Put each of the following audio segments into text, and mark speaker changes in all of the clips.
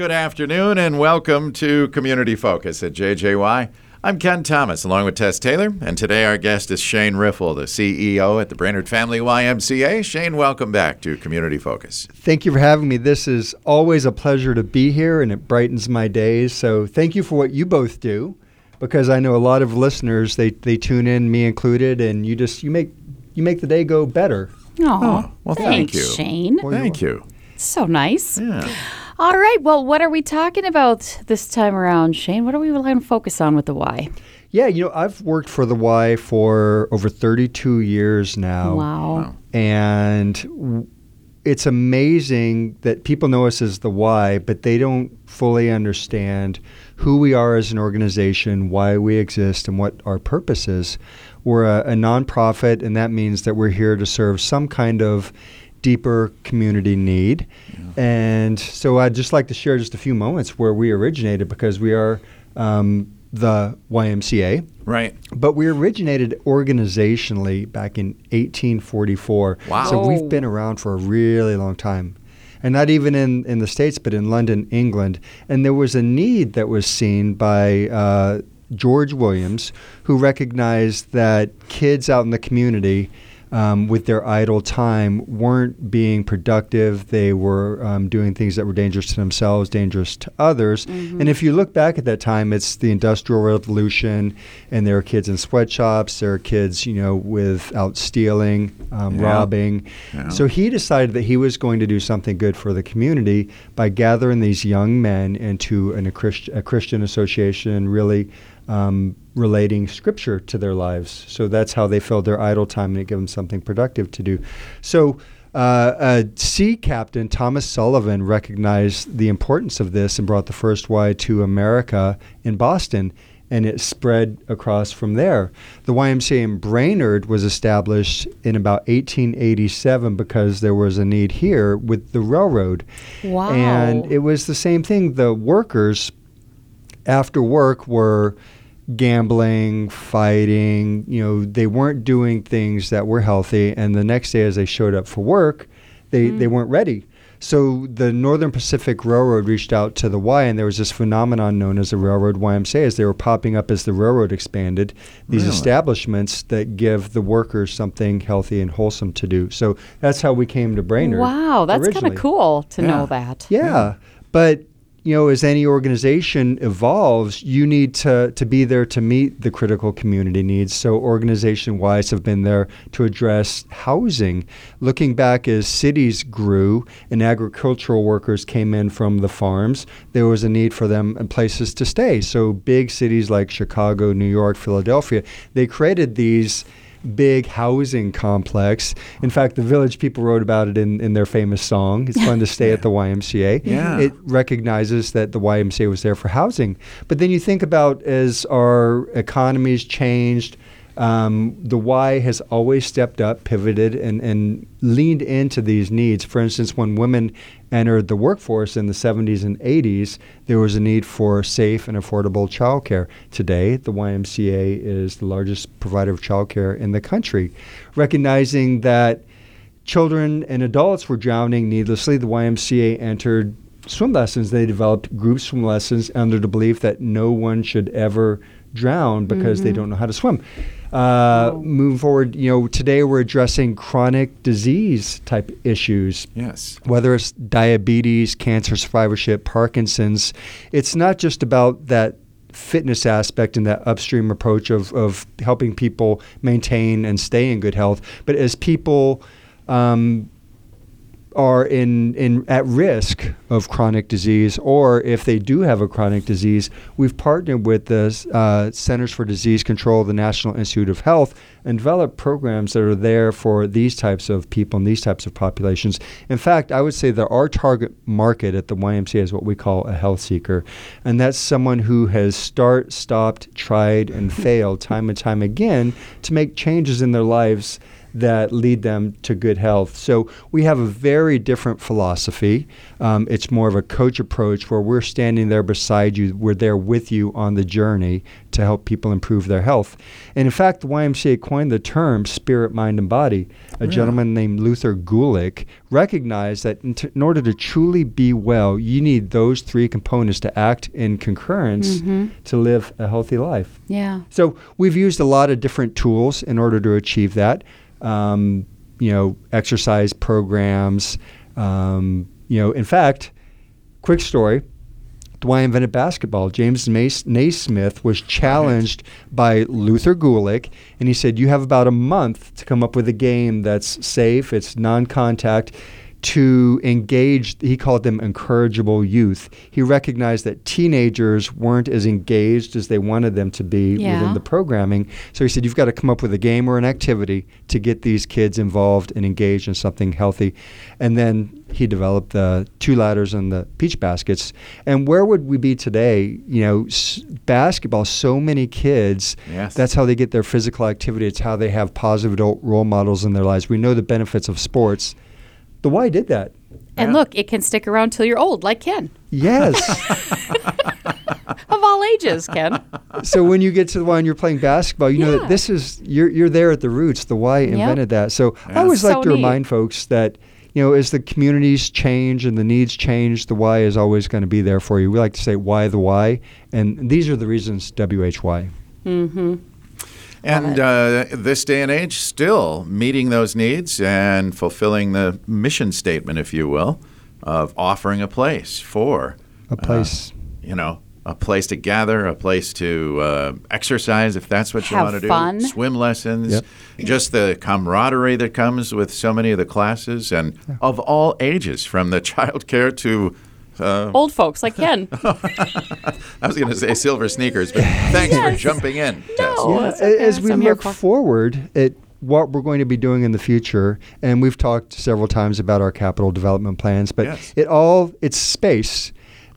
Speaker 1: Good afternoon and welcome to Community Focus at JJY. I'm Ken Thomas along with Tess Taylor, and today our guest is Shane Riffle, the CEO at the Brainerd Family YMCA. Shane, welcome back to Community Focus.
Speaker 2: Thank you for having me. This is always a pleasure to be here, and it brightens my days. So thank you for what you both do, because I know a lot of listeners they, they tune in, me included, and you just you make you make the day go better.
Speaker 1: Oh, well, thank
Speaker 3: thanks,
Speaker 1: you.
Speaker 3: Shane.
Speaker 1: Thank you.
Speaker 3: So nice.
Speaker 1: Yeah.
Speaker 3: All right. Well, what are we talking about this time around, Shane? What are we going to focus on with the Y?
Speaker 2: Yeah, you know, I've worked for the Y for over 32 years now.
Speaker 3: Wow.
Speaker 2: And it's amazing that people know us as the Y, but they don't fully understand who we are as an organization, why we exist, and what our purpose is. We're a, a nonprofit, and that means that we're here to serve some kind of deeper community need. And so I'd just like to share just a few moments where we originated because we are um, the YMCA.
Speaker 1: Right.
Speaker 2: But we originated organizationally back in 1844.
Speaker 1: Wow.
Speaker 2: So we've been around for a really long time. And not even in, in the States, but in London, England. And there was a need that was seen by uh, George Williams, who recognized that kids out in the community um, with their idle time weren't being productive. They were um, doing things that were dangerous to themselves, dangerous to others. And if you look back at that time, it's the Industrial Revolution, and there are kids in sweatshops, there are kids, you know, without stealing, um,
Speaker 1: Yeah.
Speaker 2: robbing.
Speaker 1: Yeah.
Speaker 2: So he decided that he was going to do something good for the community by gathering these young men into an, a, Christ, a Christian association, really um, relating scripture to their lives. So that's how they filled their idle time and it gave them something productive to do. So uh, a sea captain, Thomas Sullivan, recognized the importance of this and brought the first Y to America in Boston. And it spread across from there. The YMCA in Brainerd was established in about 1887 because there was a need here with the railroad.
Speaker 3: Wow.
Speaker 2: And it was the same thing. The workers after work were gambling, fighting, you know, they weren't doing things that were healthy and the next day as they showed up for work, they, they mm. weren't ready. So the Northern Pacific Railroad reached out to the Y, and there was this phenomenon known as the Railroad YMCA. As they were popping up as the railroad expanded, these
Speaker 1: Really?
Speaker 2: establishments that give the workers something healthy and wholesome to do. So that's how we came to Brainerd.
Speaker 3: Wow. That's kind of cool to
Speaker 1: Yeah.
Speaker 3: know that.
Speaker 2: Yeah, but you know, as any organization evolves, you need to to be there to meet the critical community needs. So organization wise have been there to address housing. Looking back as cities grew and agricultural workers came in from the farms, there was a need for them and places to stay. So big cities like Chicago, New York, Philadelphia, they created these big housing complex. In fact, the village people wrote about it in, in their famous song. It's fun to stay at the YMCA.
Speaker 1: Yeah.
Speaker 2: It recognizes that the YMCA was there for housing. But then you think about as our economies changed, um, the Y has always stepped up, pivoted, and, and leaned into these needs. For instance, when women entered the workforce in the 70s and 80s, there was a need for safe and affordable childcare. Today, the YMCA is the largest provider of childcare in the country. Recognizing that children and adults were drowning needlessly, the YMCA entered swim lessons. They developed group swim lessons under the belief that no one should ever drown because they don't know how to swim. Uh, Moving forward, you know, today we're addressing chronic disease type issues
Speaker 1: Yes.
Speaker 2: whether it's diabetes, cancer survivorship, Parkinson's, it's not just about that fitness aspect and that upstream approach of, of helping people maintain and stay in good health, but as people um, are in, in at risk of chronic disease, or if they do have a chronic disease, we've partnered with the uh, Centers for Disease Control, the National Institute of Health, and developed programs that are there for these types of people and these types of populations. In fact, I would say that our target market at the YMCA is what we call a health seeker, and that's someone who has start, stopped, tried, and failed time and time again to make changes in their lives that lead them to good health. So we have a very different philosophy. Um, it's more of a coach approach where we're standing there beside you, we're there with you on the journey to help people improve their health. And in fact, the YMCA coined the term spirit, mind, and body. A gentleman named Luther Gulick recognized that in, t- in order to truly be well, you need those three components to act in concurrence to live a healthy life.
Speaker 3: Yeah.
Speaker 2: So we've used a lot of different tools in order to achieve that. Um, you know, exercise programs. Um, you know, in fact, quick story. The Y invented basketball. James Mace- Naismith was challenged by Luther Gulick, and he said, "You have about a month to come up with a game that's safe, it's non-contact." To engage, he called them encourageable youth. He recognized that teenagers weren't as engaged as they wanted them to be
Speaker 3: Yeah.
Speaker 2: within the programming. So he said, You've got to come up with a game or an activity to get these kids involved and engaged in something healthy. And then he developed the two ladders and the peach baskets. And where would we be today? You know, s- basketball, so many kids,
Speaker 1: Yes.
Speaker 2: that's how they get their physical activity. It's how they have positive adult role models in their lives. We know the benefits of sports. The Y did that.
Speaker 3: And
Speaker 1: Yeah.
Speaker 3: look, it can stick around till you're old, like Ken.
Speaker 2: Yes.
Speaker 3: Of all ages, Ken.
Speaker 2: so when you get to the Y and you're playing basketball, you know that this is you're you're there at the roots. The Y invented that. So I always
Speaker 3: So
Speaker 2: like to
Speaker 3: neat.
Speaker 2: remind folks that you know as the communities change and the needs change, the Y is always going to be there for you. We like to say why the Y, and these are the reasons WHY.
Speaker 3: Mm-hmm.
Speaker 1: And uh, this day and age, still meeting those needs and fulfilling the mission statement, if you will, of offering a place for,
Speaker 2: A place.
Speaker 1: you know, a place to gather, a place to uh, exercise if that's what you
Speaker 3: Have
Speaker 1: want to do, swim lessons,
Speaker 2: Yep.
Speaker 1: just the camaraderie that comes with so many of the classes and of all ages, from the child care to. Uh,
Speaker 3: Old folks like Ken.
Speaker 1: I was going to say silver sneakers, but thanks for jumping in. Tess.
Speaker 3: No.
Speaker 2: Yeah,
Speaker 3: okay.
Speaker 2: as we
Speaker 3: I'm
Speaker 2: look forward at what we're going to be doing in the future, and we've talked several times about our capital development plans, but
Speaker 1: Yes.
Speaker 2: it all it's space.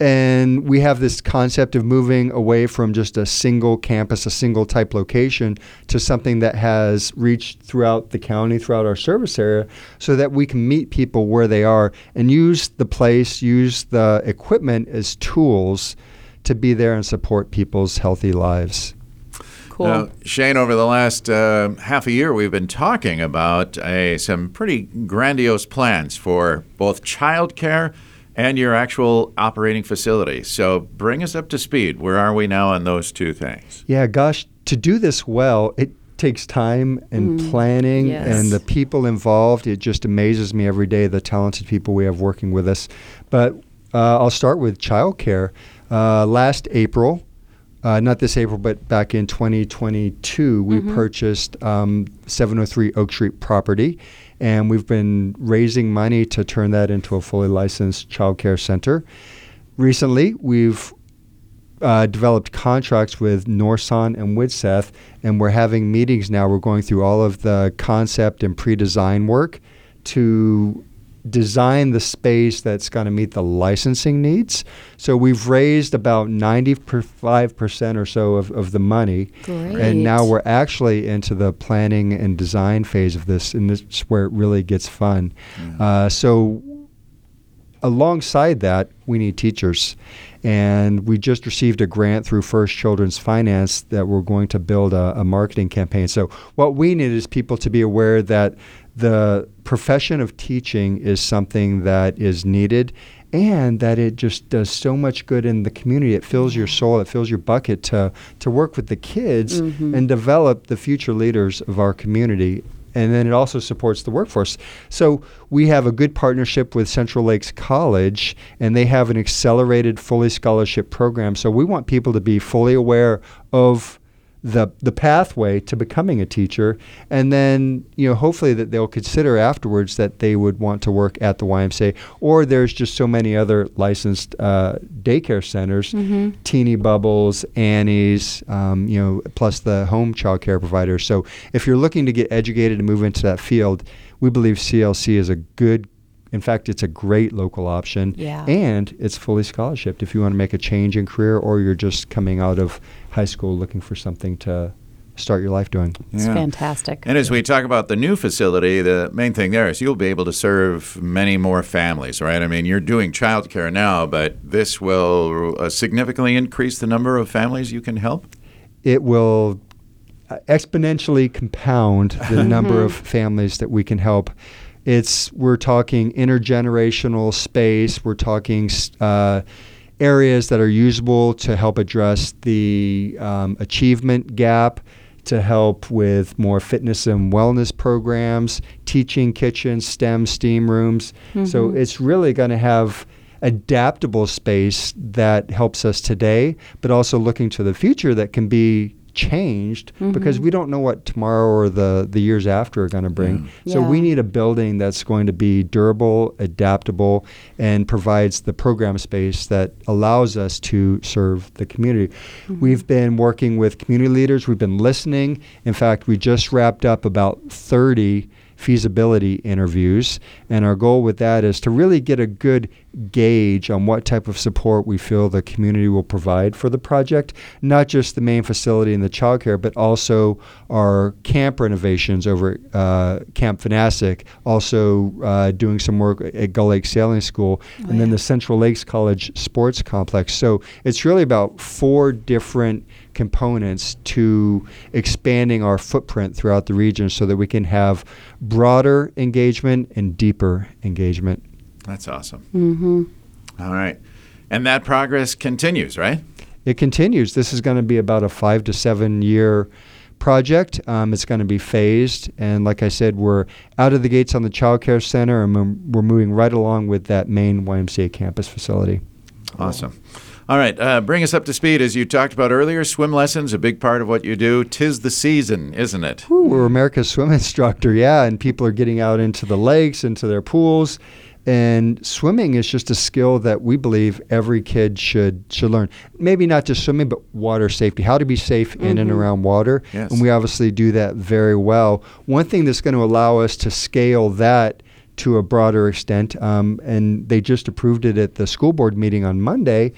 Speaker 2: And we have this concept of moving away from just a single campus, a single type location, to something that has reached throughout the county, throughout our service area, so that we can meet people where they are and use the place, use the equipment as tools to be there and support people's healthy lives.
Speaker 3: Cool.
Speaker 1: Now, Shane, over the last uh, half a year, we've been talking about uh, some pretty grandiose plans for both childcare and your actual operating facility. So bring us up to speed. Where are we now on those two things?
Speaker 2: Yeah, gosh, to do this well, it takes time and planning
Speaker 3: yes.
Speaker 2: and the people involved. It just amazes me every day the talented people we have working with us. But uh, I'll start with childcare. Uh, last April, uh, not this April, but back in 2022, we purchased um, 703 Oak Street property, and we've been raising money to turn that into a fully licensed childcare center. Recently, we've uh, developed contracts with Norson and Widseth, and we're having meetings now. We're going through all of the concept and pre-design work to design the space that's going to meet the licensing needs. So we've raised about 95% or so of, of the money. And now we're actually into the planning and design phase of this, and this is where it really gets fun. Uh, so alongside that, we need teachers. And we just received a grant through First Children's Finance that we're going to build a, a marketing campaign. So, what we need is people to be aware that the profession of teaching is something that is needed and that it just does so much good in the community. It fills your soul, it fills your bucket to, to work with the kids mm-hmm. and develop the future leaders of our community and then it also supports the workforce. So we have a good partnership with Central Lakes College, and they have an accelerated fully scholarship program. So we want people to be fully aware of the the pathway to becoming a teacher, and then you know hopefully that they'll consider afterwards that they would want to work at the YMCA. Or there's just so many other licensed uh, daycare centers, Teeny Bubbles, Annie's, um, you know, plus the home child care providers. So if you're looking to get educated and move into that field, we believe CLC is a good. In fact, it's a great local option,
Speaker 3: Yeah.
Speaker 2: and it's fully scholarshiped if you want to make a change in career or you're just coming out of high school looking for something to start your life doing.
Speaker 3: It's
Speaker 1: Yeah.
Speaker 3: fantastic.
Speaker 1: And as we talk about the new facility, the main thing there is you'll be able to serve many more families, right? I mean, you're doing childcare now, but this will uh, significantly increase the number of families you can help.
Speaker 2: it will uh, exponentially compound the number of families that we can help. It's we're talking intergenerational space. We're talking uh, areas that are usable to help address the um, achievement gap, to help with more fitness and wellness programs, teaching kitchens, STEM, STEAM rooms. So it's really going to have adaptable space that helps us today, but also looking to the future that can be changed mm-hmm. because we don't know what tomorrow or the, the years after are going to bring. So we need a building that's going to be durable, adaptable, and provides the program space that allows us to serve the community. Mm-hmm. We've been working with community leaders, we've been listening. In fact, we just wrapped up about 30 feasibility interviews. And our goal with that is to really get a good gauge on what type of support we feel the community will provide for the project, not just the main facility and the childcare, but also our camp renovations over at uh, Camp Vanasek, also uh, doing some work at Gull Lake Sailing School, and then the Central Lakes College Sports Complex. So it's really about four different components to expanding our footprint throughout the region so that we can have broader engagement and deeper engagement.
Speaker 1: That's awesome.
Speaker 3: mm-hmm.
Speaker 1: All right. And that progress continues, right?
Speaker 2: It continues. This is going to be about a five to seven year project. Um, it's going to be phased. And like I said, we're out of the gates on the Child Care Center and we're, we're moving right along with that main YMCA campus facility.
Speaker 1: Awesome. All right, uh, bring us up to speed. As you talked about earlier, swim lessons a big part of what you do. Tis the season, isn't it?
Speaker 2: Ooh, we're America's swim instructor, yeah, and people are getting out into the lakes, into their pools, and swimming is just a skill that we believe every kid should should learn. Maybe not just swimming, but water safety, how to be safe in and around water,
Speaker 1: Yes.
Speaker 2: and we obviously do that very well. One thing that's going to allow us to scale that to a broader extent, um, and they just approved it at the school board meeting on Monday.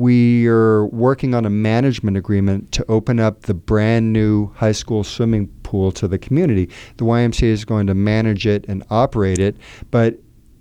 Speaker 2: We are working on a management agreement to open up the brand new high school swimming pool to the community. The YMCA is going to manage it and operate it, but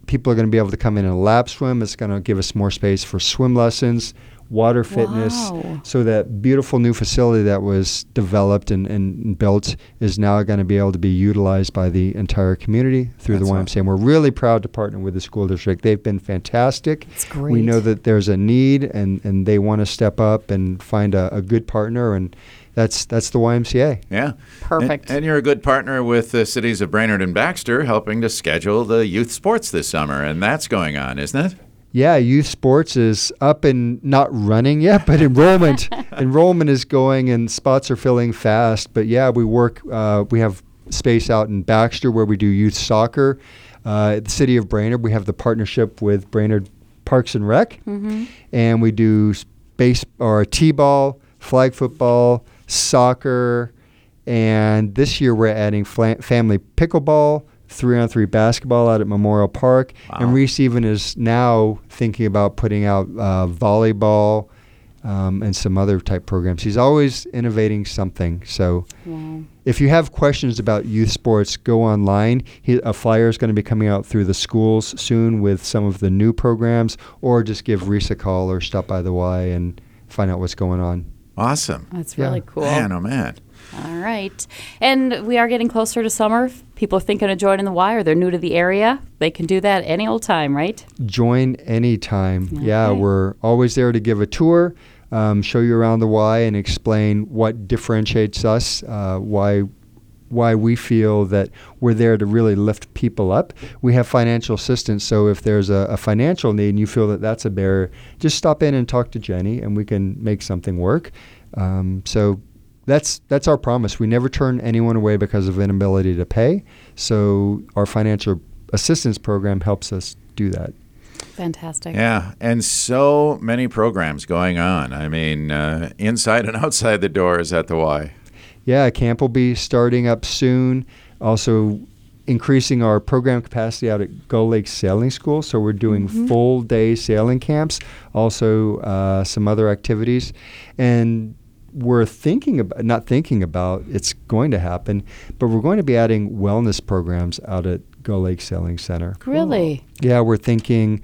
Speaker 2: people are going to be able to come in and lap swim. It's going to give us more space for swim lessons, water fitness.
Speaker 3: Wow.
Speaker 2: So that beautiful new facility that was developed and, and built is now going to be able to be utilized by the entire community through
Speaker 1: That's
Speaker 2: the YMCA. And we're really proud to partner with the school district. They've been fantastic.
Speaker 3: It's
Speaker 2: We know that there's a need and, and they want to step up and find a, a good partner and that's that's the YMCA.
Speaker 1: Yeah.
Speaker 3: Perfect.
Speaker 1: And, and you're a good partner with the cities of Brainerd and Baxter, helping to schedule the youth sports this summer, and that's going on, isn't it?
Speaker 2: Yeah, youth sports is up and not running yet, but enrollment enrollment is going and spots are filling fast. But yeah, we work. Uh, we have space out in Baxter where we do youth soccer. Uh, at the city of Brainerd, we have the partnership with Brainerd Parks and Rec, and we do base or t-ball, flag football, soccer, and this year we're adding fla- family pickleball, three-on-three basketball out at Memorial Park,
Speaker 1: Wow.
Speaker 2: and Reese even is now thinking about putting out uh, volleyball um, and some other type programs. He's always innovating something. So
Speaker 3: Wow.
Speaker 2: if you have questions about youth sports, go online. He, a flyer is going to be coming out through the schools soon with some of the new programs, or just give Reese a call or stop by the Y and find out what's going on.
Speaker 1: Awesome.
Speaker 3: That's
Speaker 2: Yeah.
Speaker 3: really cool.
Speaker 1: Man, oh man.
Speaker 3: All right. And we are getting closer to summer. If people are thinking of joining the Y or they're new to the area, they can do that any old time, right?
Speaker 2: Join anytime. Yeah, we're always there to give a tour, um, show you around the Y, and explain what differentiates us, uh, why why we feel that we're there to really lift people up. We have financial assistance, so if there's a, a financial need and you feel that that's a barrier, just stop in and talk to Jenny, and we can make something work. Um, so that's that's our promise. We never turn anyone away because of inability to pay. So our financial assistance program helps us do that.
Speaker 3: Fantastic.
Speaker 1: Yeah, and so many programs going on. I mean, uh, inside and outside the doors at the Y.
Speaker 2: Yeah, camp will be starting up soon. Also, increasing our program capacity out at Gull Lake Sailing School. So we're doing full day sailing camps. Also, uh, some other activities, and we're thinking about, not thinking about, it's going to happen, but we're going to be adding wellness programs out at Gull Lake Sailing Center.
Speaker 3: Really?
Speaker 2: Yeah, we're thinking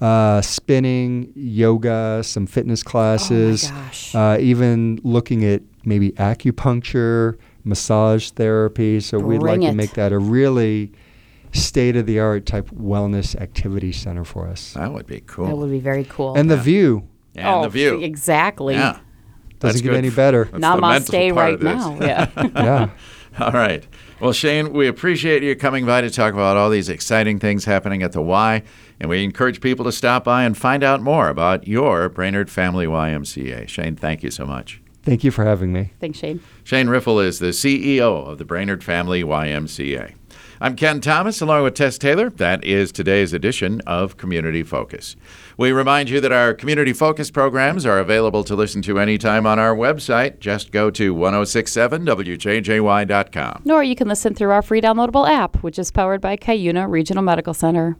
Speaker 2: uh, spinning, yoga, some fitness classes,
Speaker 3: gosh.
Speaker 2: Uh, even looking at maybe acupuncture, massage therapy. So we'd like
Speaker 3: Bring
Speaker 2: to make that a really state of the art type wellness activity center for us.
Speaker 1: That would be cool.
Speaker 3: That would be very cool.
Speaker 2: And the
Speaker 1: Yeah.
Speaker 2: view
Speaker 1: and
Speaker 3: oh,
Speaker 1: the view.
Speaker 3: Exactly.
Speaker 1: Yeah. That's
Speaker 2: doesn't get
Speaker 1: good
Speaker 2: any better.
Speaker 1: That's the mental
Speaker 3: Namaste right now. Yeah.
Speaker 2: yeah.
Speaker 1: All right. Well, Shane, we appreciate you coming by to talk about all these exciting things happening at the Y, and we encourage people to stop by and find out more about your Brainerd Family YMCA. Shane, thank you so much.
Speaker 2: Thank you for having me.
Speaker 3: Thanks, Shane.
Speaker 1: Shane Riffle is the CEO of the Brainerd Family YMCA. I'm Ken Thomas, along with Tess Taylor. That is today's edition of Community Focus. We remind you that our Community Focus programs are available to listen to anytime on our website. Just go to 1067wjjy.com.
Speaker 3: Nor you can listen through our free downloadable app, which is powered by Cuyuna Regional Medical Center.